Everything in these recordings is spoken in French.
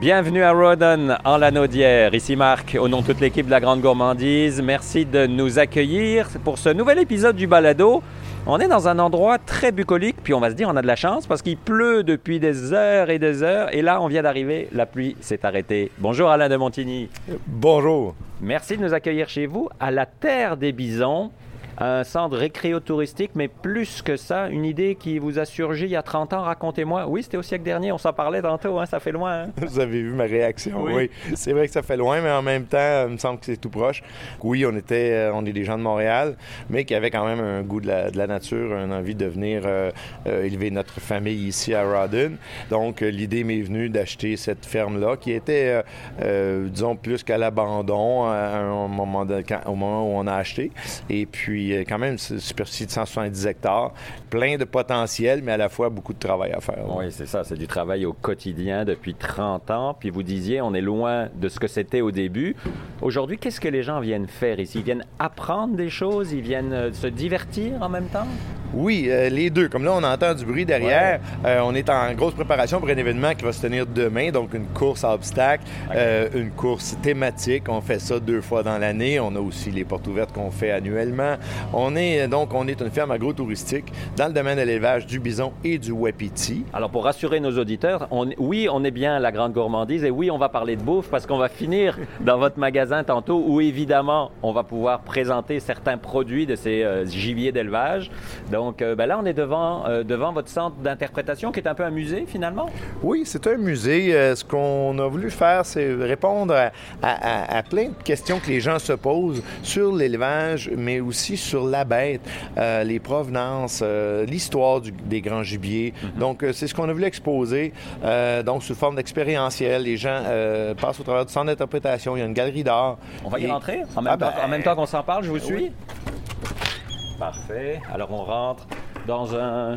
Bienvenue à Rodon en Lanaudière. Ici Marc, au nom de toute l'équipe de la Grande Gourmandise. Merci de nous accueillir pour ce nouvel épisode du Balado. On est dans un endroit très bucolique, puis on va se dire on a de la chance parce qu'il pleut depuis des heures et des heures. Et là, on vient d'arriver, la pluie s'est arrêtée. Bonjour Alain de Montigny. Bonjour. Merci de nous accueillir chez vous à la Terre des Bisons un centre récréo-touristique, mais plus que ça, une idée qui vous a surgi il y a 30 ans, racontez-moi. Oui, c'était au siècle dernier, on s'en parlait tantôt, hein, ça fait loin. Hein? Vous avez vu ma réaction, oui. C'est vrai que ça fait loin, mais en même temps, il me semble que c'est tout proche. Oui, on était, euh, on est des gens de Montréal, mais qui avaient quand même un goût de la, nature, une envie de venir euh, euh, élever notre famille ici à Rawdon. Donc, l'idée m'est venue d'acheter cette ferme-là, qui était, disons, plus qu'à l'abandon au moment où on a acheté. Et puis, quand même une superficie de 170 hectares, plein de potentiel, mais à la fois beaucoup de travail à faire. Oui, c'est ça. C'est du travail au quotidien depuis 30 ans. Puis vous disiez, on est loin de ce que c'était au début. Aujourd'hui, qu'est-ce que les gens viennent faire ici? Ils viennent apprendre des choses? Ils viennent euh, se divertir en même temps? Oui, euh, les deux. Comme là, on entend du bruit derrière. Euh, on est en grosse préparation pour un événement qui va se tenir demain, donc une course à obstacles, une course thématique. On fait ça deux fois dans l'année. On a aussi les portes ouvertes qu'on fait annuellement. On est donc on est une ferme agro-touristique dans le domaine de l'élevage du bison et du wapiti. Alors pour rassurer nos auditeurs, oui, on est bien la grande gourmandise et oui, on va parler de bouffe parce qu'on va finir dans votre magasin tantôt où évidemment on va pouvoir présenter certains produits de ces euh, gibiers d'élevage. Donc euh, ben là, on est devant euh, devant votre centre d'interprétation qui est un peu un musée finalement? Oui, c'est un musée. ce qu'on a voulu faire, c'est répondre à, à plein de questions que les gens se posent sur l'élevage, mais aussi sur la bête, euh, les provenances, euh, l'histoire des grands gibiers. Mhm. Donc, euh, c'est ce qu'on a voulu exposer, donc sous forme d'expérientiel. Les gens passent au travers du centre d'interprétation. Il y a une galerie d'art. On va y rentrer? En même, ah, temps, en même temps qu'on s'en parle. Je vous suis. Parfait. Alors, on rentre dans un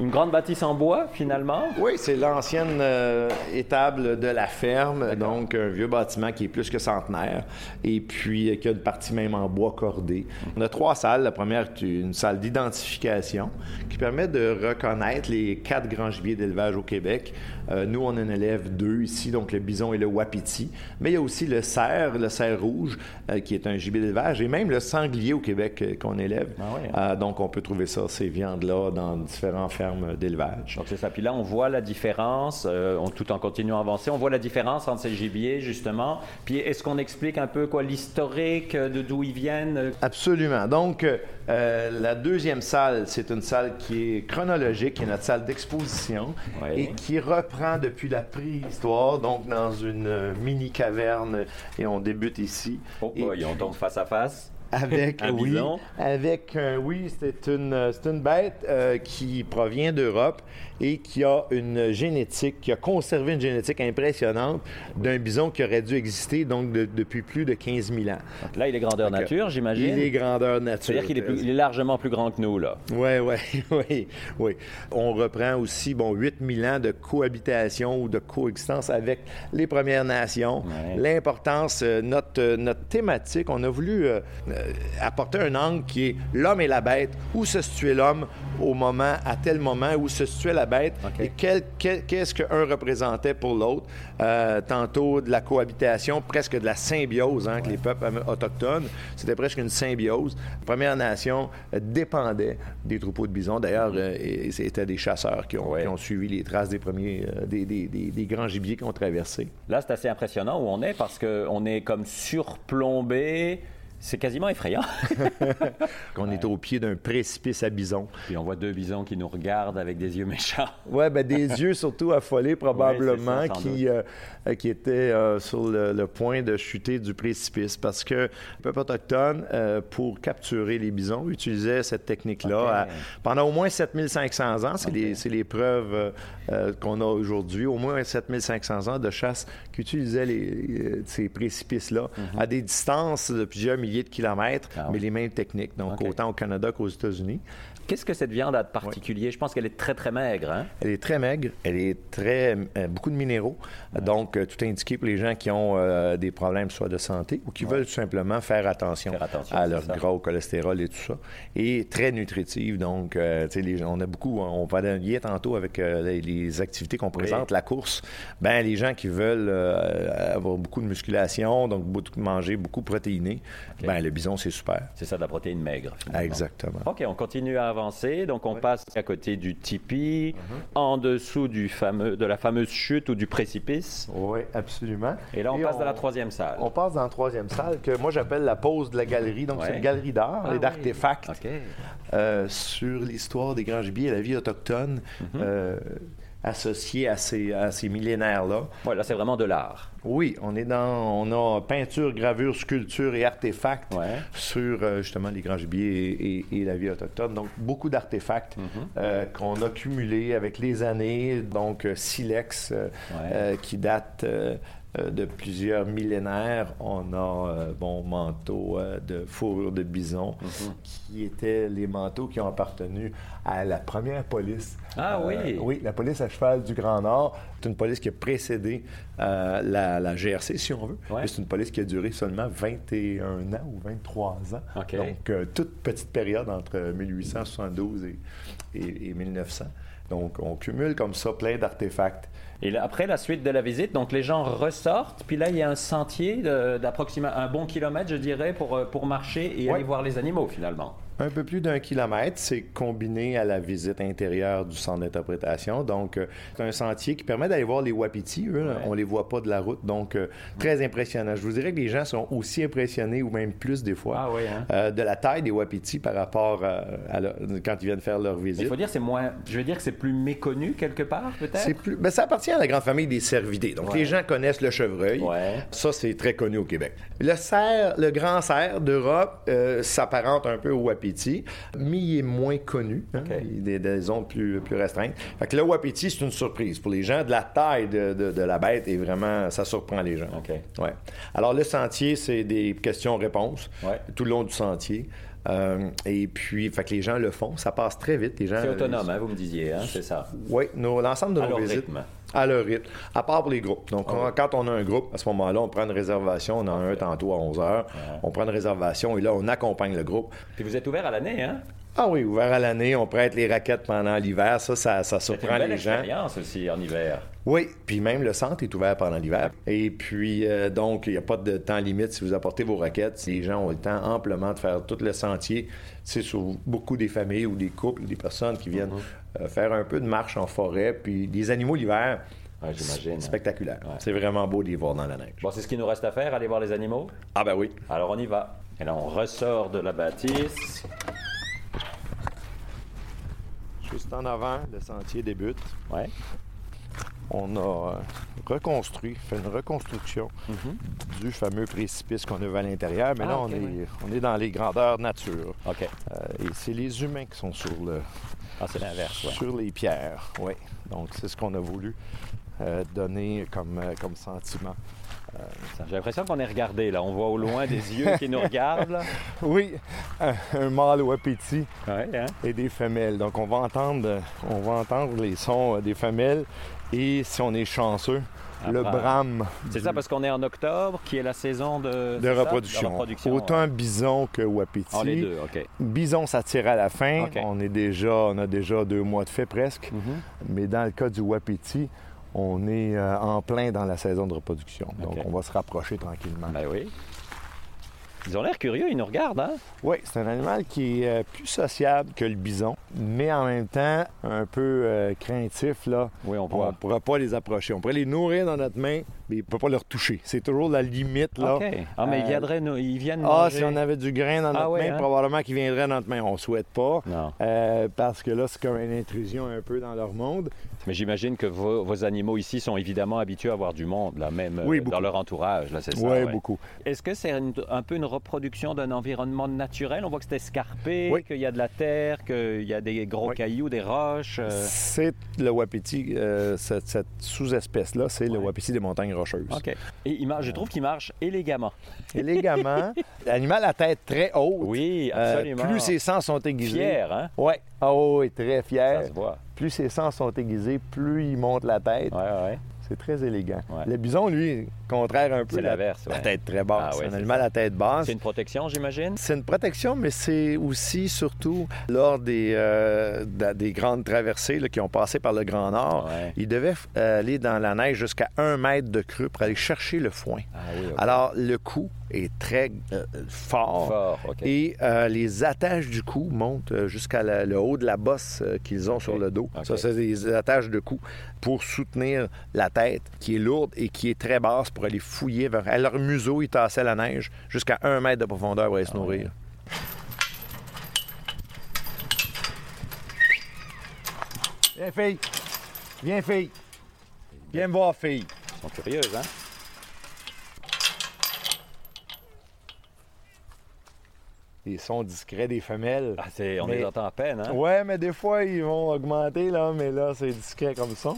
une grande bâtisse en bois, finalement? Oui, c'est l'ancienne euh, étable de la ferme, donc un vieux bâtiment qui est plus que centenaire, et puis euh, qui a une partie même en bois cordé. On a trois salles. La première est une salle d'identification qui permet de reconnaître les quatre grands gibiers d'élevage au Québec. Euh, nous, on en élève deux ici, donc le bison et le wapiti. Mais il y a aussi le cerf, le cerf rouge, qui est un gibier d'élevage, et même le sanglier au Québec qu'on élève. Ah hein. donc, on peut trouver ça, ces viandes-là, dans différents fermes d'élevage. Donc c'est ça. Puis là, on voit la différence, euh, tout en continuant à avancer, on voit la différence entre ces gibiers, justement. Puis est-ce qu'on explique un peu quoi l'historique de d'où ils viennent? Absolument. Donc, euh, la deuxième salle, c'est une salle qui est chronologique, qui est notre salle d'exposition et qui reprend depuis la préhistoire, donc dans une mini caverne, et on débute ici. Oh, et on tombe face à face avec un oui, avec oui, c'est une c'est une bête euh, qui provient d'Europe et qui a une génétique, qui a conservé une génétique impressionnante d'un bison qui aurait dû exister donc depuis plus de 15 000 ans. là, il est grandeur nature, j'imagine. Il est grandeur nature. C'est-à-dire qu'il est, est, largement plus grand que nous, là. Oui, oui, oui, oui. On reprend aussi, bon, 8 000 ans de cohabitation ou de coexistence avec les Premières Nations. L'importance, euh, notre, euh, notre thématique, on a voulu euh, apporter un angle qui est l'homme et la bête. Où se situait l'homme au moment, à tel moment, où se situait la bête? Et qu'est-ce qu'un représentait pour l'autre? Euh, tantôt de la cohabitation, presque de la symbiose hein, avec les peuples autochtones. C'était presque une symbiose. La Première Nation euh, dépendait des troupeaux de bisons. D'ailleurs, euh, c'était des chasseurs qui ont, ont, suivi les traces des premiers, des, des, des, grands gibiers qui ont traversé. Là, c'est assez impressionnant où on est parce qu'on est comme surplombé c'est quasiment effrayant. Qu'on est au pied d'un précipice à bisons. Puis on voit deux bisons qui nous regardent avec des yeux méchants. oui, ben des yeux surtout affolés probablement, qui, euh, qui étaient euh, sur le, point de chuter du précipice. Parce que le peuple autochtone, euh, pour capturer les bisons, utilisait cette technique-là pendant au moins 7500 ans. C'est les, les, preuves qu'on a aujourd'hui. Au moins 7500 ans de chasse qu'utilisaient les, ces précipices-là mm-hmm. à des distances de plusieurs milliers de kilomètres, ah mais les mêmes techniques, donc autant au Canada qu'aux États-Unis. Qu'est-ce que cette viande a de particulier? Je pense qu'elle est très, très maigre. Hein? Elle est très maigre. Elle est très... Euh, beaucoup de minéraux. Donc, euh, tout indiqué pour les gens qui ont euh, des problèmes soit de santé ou qui veulent tout simplement faire attention, à leur gras, au cholestérol et tout ça. Et très nutritive. Donc, tu sais, les, on a beaucoup... On parlait lier tantôt avec les, activités qu'on présente, la course. Ben les gens qui veulent avoir beaucoup de musculation, donc manger beaucoup protéiné, ben le bison, c'est super. C'est ça, de la protéine maigre. Exactement. OK, on continue à avancer. Donc, on passe à côté du tipi, mhm. en dessous du fameux, de la fameuse chute ou du précipice. Oui, absolument. Et là, on passe dans la troisième salle. On passe dans la troisième salle que moi, j'appelle la pause de la galerie. Donc, c'est une galerie d'art ah et d'artefacts euh, sur l'histoire des grands gibiers et la vie autochtone. Mhm. Euh, associé à ces, à ces millénaires-là. Oui, là, c'est vraiment de l'art. Oui, on est dans, on a peinture, gravure, sculpture et artefacts sur euh, justement les grands gibiers et, la vie autochtone. Donc, beaucoup d'artefacts mhm. euh, qu'on a cumulés avec les années. Donc, euh, silex qui date de plusieurs millénaires. On a euh, bon manteau euh, de fourrure de bison mhm. qui étaient les manteaux qui ont appartenu à la première police. Ah oui. oui, la police à cheval du Grand Nord. C'est une police qui a précédé la, GRC, si on veut. C'est une police qui a duré seulement 21 ans ou 23 ans. Donc, toute petite période entre 1872 et, et, et 1900. Donc, on cumule comme ça plein d'artefacts et après la suite de la visite, donc les gens ressortent, puis là il y a un sentier d'approximativement un bon kilomètre, je dirais, pour, euh, pour marcher et aller voir les animaux finalement. Un peu plus d'un kilomètre, c'est combiné à la visite intérieure du centre d'interprétation. Donc, euh, c'est un sentier qui permet d'aller voir les wapitis. Eux, on les voit pas de la route. Donc, euh, très impressionnant. Je vous dirais que les gens sont aussi impressionnés, ou même plus des fois, ah hein? euh, de la taille des wapitis par rapport à, quand ils viennent faire leur visite. Il faut dire c'est moins... Je veux dire que c'est plus méconnu quelque part, peut-être? C'est plus... Ben, ça appartient à la grande famille des cervidés. Donc, les gens connaissent le chevreuil. Ça, c'est très connu au Québec. Le cerf, le grand cerf d'Europe s'apparente un peu au wapiti mais il est moins connu. Hein. Il est des zones plus, plus restreintes. Fait que le wapiti, c'est une surprise. Pour les gens, de la taille de, de, la bête, et vraiment, ça surprend les gens. Ouais. Alors, le sentier, c'est des questions-réponses tout le long du sentier. Euh, et puis, fait que les gens le font. Ça passe très vite. C'est autonome, hein, vous me disiez, hein, c'est ça? Oui, l'ensemble de nos visites. À leur rythme. À part pour les groupes. Donc, ah quand on a un groupe, à ce moment-là, on prend une réservation. On en a un tantôt à 11 heures. On prend une réservation et là, on accompagne le groupe. Puis vous êtes ouvert à l'année, hein? Ah oui, ouvert à l'année, on prête les raquettes pendant l'hiver, ça, ça, ça surprend les gens. expérience aussi en hiver. Oui, puis même le centre est ouvert pendant l'hiver. Et puis, euh, donc, il n'y a pas de temps limite si vous apportez vos raquettes. Les gens ont le temps amplement de faire tout le sentier. C'est sur beaucoup des familles ou des couples, des personnes qui viennent mhm. euh, faire un peu de marche en forêt. Puis, les animaux l'hiver, j'imagine. Spectaculaire. C'est vraiment beau de les voir dans la neige. Bon, c'est ce qui nous reste à faire, aller voir les animaux? Ah ben oui. Alors on y va. Et là, on ressort de la bâtisse. Juste en avant, le sentier débute. Ouais. On a euh, reconstruit, fait une reconstruction mhm. du fameux précipice qu'on avait à l'intérieur, mais là, ah, on, est, on est dans les grandeurs nature. OK. Euh, et c'est les humains qui sont sur le. Ah, c'est l'inverse, Sur les pierres, oui. Donc, c'est ce qu'on a voulu euh, donner comme, comme sentiment. J'ai l'impression qu'on est regardé, là. On voit au loin des yeux qui nous regardent, Oui, un, mâle au appétit hein? et des femelles. Donc, on va entendre, on va entendre les sons des femelles et si on est chanceux, le brame. C'est ça parce qu'on est en octobre, qui est la saison de, de, reproduction. Autant bison que wapiti. Ah, les deux, OK. Bison, ça tire à la fin. On, est déjà, on a déjà deux mois de fait presque. Mm-hmm. Mais dans le cas du wapiti, on est euh, en plein dans la saison de reproduction. Donc, on va se rapprocher tranquillement. Ben oui. Ils ont l'air curieux, ils nous regardent, hein? Oui, c'est un animal qui est euh, plus sociable que le bison, mais en même temps un peu euh, craintif, là. Oui, on ne pourra pas les approcher. On pourrait les nourrir dans notre main, mais on ne peut pas leur toucher. C'est toujours la limite, là. OK. Ah, mais ils, euh, viendraient, ils viennent Ah, si on avait du grain dans ah notre main, hein? probablement qu'ils viendraient dans notre main. On ne souhaite pas. Non. parce que là, c'est comme une intrusion un peu dans leur monde. Mais j'imagine que vos, animaux ici sont évidemment habitués à avoir du monde, là, même dans leur entourage, là, c'est ça? Oui, beaucoup. Est-ce que c'est un peu une reproduction d'un environnement naturel? On voit que c'est escarpé, qu'il y a de la terre, qu'il y a des gros cailloux, des roches. Euh. C'est le wapiti, euh, cette, sous-espèce-là, c'est le wapiti des montagnes rocheuses. OK. Et je trouve qu'il marche élégamment. Élégamment. L'animal a tête très haute. Oui, absolument. plus ses sens sont aiguisés. Fier, hein? Oui. Oh, oui, très fier. Ça se voit. Plus ses sens sont aiguisés, plus il monte la tête. C'est très élégant. Le bison, lui, contraire un peu. C'est l'inverse. La tête très basse. Ah, c'est un animal à tête basse. C'est une protection, j'imagine? C'est une protection, mais c'est aussi, surtout, lors des, euh, des grandes traversées qui ont passé par le Grand Nord, il devait aller dans la neige jusqu'à un mètre de creux pour aller chercher le foin. Ah Alors, le cou est très euh, fort. Et euh, les attaches du cou montent jusqu'à le haut de la bosse qu'ils ont sur le dos. Ça, c'est des attaches de cou pour soutenir la tête qui est lourde et qui est très basse pour aller fouiller vers. À leur museau, ils tassaient la neige jusqu'à un mètre de profondeur pour aller se ah nourrir. Viens, fille. Viens, fille. Viens me voir, fille. Ils sont curieuses, hein? Les sons discrets des femelles. Ah, on les entend à peine, hein? Ouais, mais des fois, ils vont augmenter, là, mais là, c'est discret comme ça.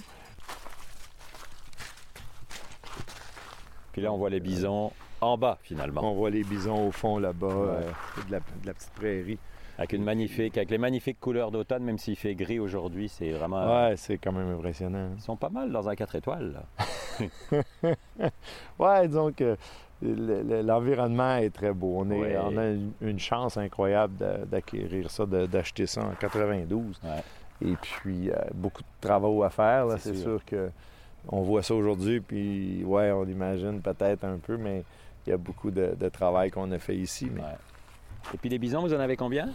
Puis là, on voit les bisons en bas, finalement. On voit les bisons au fond, là-bas, euh, de, la, petite prairie. Avec une magnifique, avec les magnifiques couleurs d'automne, même s'il fait gris aujourd'hui, c'est vraiment. Ouais, c'est quand même impressionnant. Ils sont pas mal dans un 4 étoiles, là. ouais, disons que l'environnement est très beau. On, est, on a une chance incroyable d'acquérir ça, d'acheter ça en 92. Et puis, euh, beaucoup de travaux à faire, c'est sûr que on voit ça aujourd'hui, puis ouais, on imagine peut-être un peu, mais il y a beaucoup de, travail qu'on a fait ici. Et puis les bisons, vous en avez combien?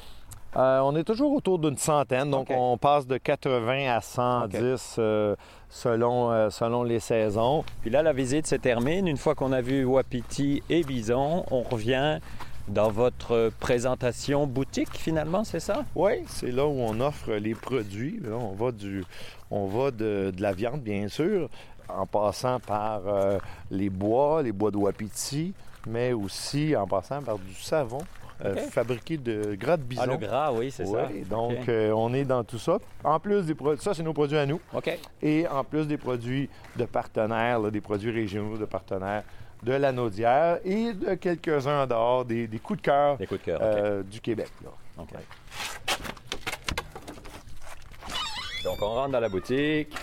Euh, on est toujours autour d'une centaine, donc on passe de 80 à 110 euh, selon, euh, selon les saisons. Puis là, la visite se termine. Une fois qu'on a vu Wapiti et Bison, on revient dans votre présentation boutique, finalement, c'est ça? Oui, c'est là où on offre les produits. on va, du, on va de, la viande, bien sûr, en passant par euh, les bois, les bois de wapiti, mais aussi en passant par du savon. Euh, fabriqué de gras de bison. Ah, le gras, oui, c'est ça. Donc, euh, on est dans tout ça. En plus des produits, ça, c'est nos produits à nous. OK. Et en plus des produits de partenaires, des produits régionaux de partenaires de la Naudière et de quelques-uns en dehors, des, coups de cœur, euh, du Québec. Donc, on rentre dans la boutique.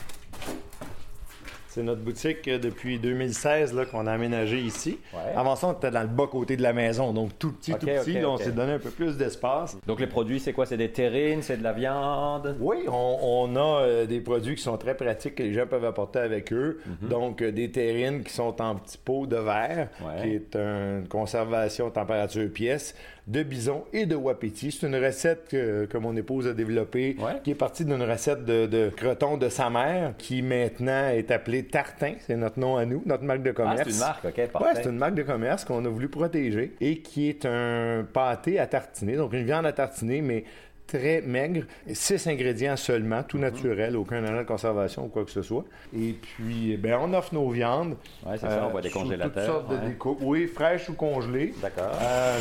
C'est notre boutique euh, depuis 2016 qu'on a aménagé ici. Avant ça, on était dans le bas côté de la maison, donc tout petit, tout petit. on s'est donné un peu plus d'espace. Donc les produits, c'est quoi? C'est des terrines, c'est de la viande? Oui, on, a euh, des produits qui sont très pratiques que les gens peuvent apporter avec eux. Mhm. Donc euh, des terrines qui sont en petits pots de verre, qui est une conservation température pièce de bison et de wapiti. C'est une recette que, mon épouse a développée, qui est partie d'une recette de, de, croton de sa mère, qui maintenant est appelée Tartin. C'est notre nom à nous, notre marque de commerce. Ah, c'est une marque, OK, parfait. Ouais, c'est une marque de commerce qu'on a voulu protéger et qui est un pâté à tartiner, donc une viande à tartiner, mais très maigre, six ingrédients seulement, tout mhm. naturel, aucun élément de conservation ou quoi que ce soit. Et puis, ben, on offre nos viandes. Oui, c'est ça, on va des congélateurs. Toutes sortes de découpes, oui, fraîches ou congelées. D'accord. Euh,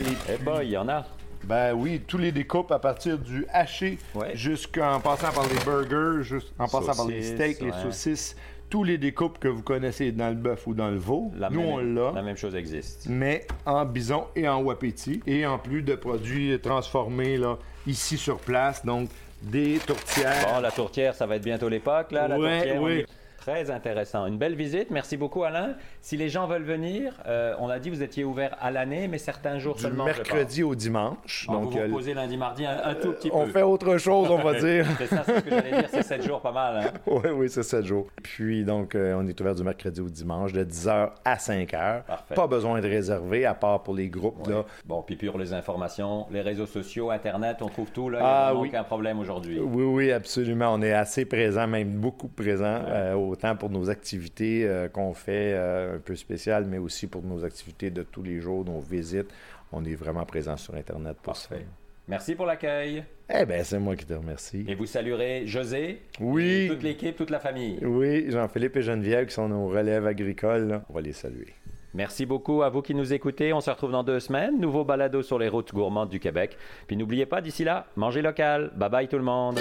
et eh ben, il y en a. Ben oui, tous les découpes à partir du haché jusqu'en passant par les burgers, en passant par les steaks, les saucisses, tous les découpes que vous connaissez dans le bœuf ou dans le veau. La nous, on l'a. La même chose existe. Mais en bison et en wapiti. Et en plus de produits transformés là, ici sur place. Donc, des tourtières. Bon, la tourtière, ça va être bientôt l'époque, là, la tourtière. Oui. Très intéressant. Une belle visite. Merci beaucoup, Alain. Si les gens veulent venir, euh, on a dit que vous étiez ouvert à l'année, mais certains jours du seulement. mercredi au dimanche. donc, vous vous posez lundi, mardi un, tout petit peu. On fait autre chose, on va dire. c'est ça, c'est ce que j'allais dire. C'est 7 jours, pas mal. Hein? Oui, oui, c'est 7 jours. Puis, donc, euh, on est ouvert du mercredi au dimanche de 10h à 5h. Parfait. Pas besoin de réserver, à part pour les groupes. Là. Bon, puis pour les informations, les réseaux sociaux, Internet, on trouve tout. Là. Il n'y a ah, oui. aucun problème aujourd'hui. Oui, oui, absolument. On est assez présent, même beaucoup présent, euh, autant pour nos activités euh, qu'on fait euh, un peu spéciales, mais aussi pour nos activités de tous les jours, nos visites. On est vraiment présent sur Internet pour Parfait. ça. Merci pour l'accueil. Eh bien, c'est moi qui te remercie. Et vous saluerez José, oui. toute l'équipe, toute la famille. Oui, Jean-Philippe et Geneviève qui sont nos relèves agricoles. On va les saluer. Merci beaucoup à vous qui nous écoutez. On se retrouve dans deux semaines. Nouveau balado sur les routes gourmandes du Québec. Puis n'oubliez pas, d'ici là, mangez local. Bye bye tout le monde.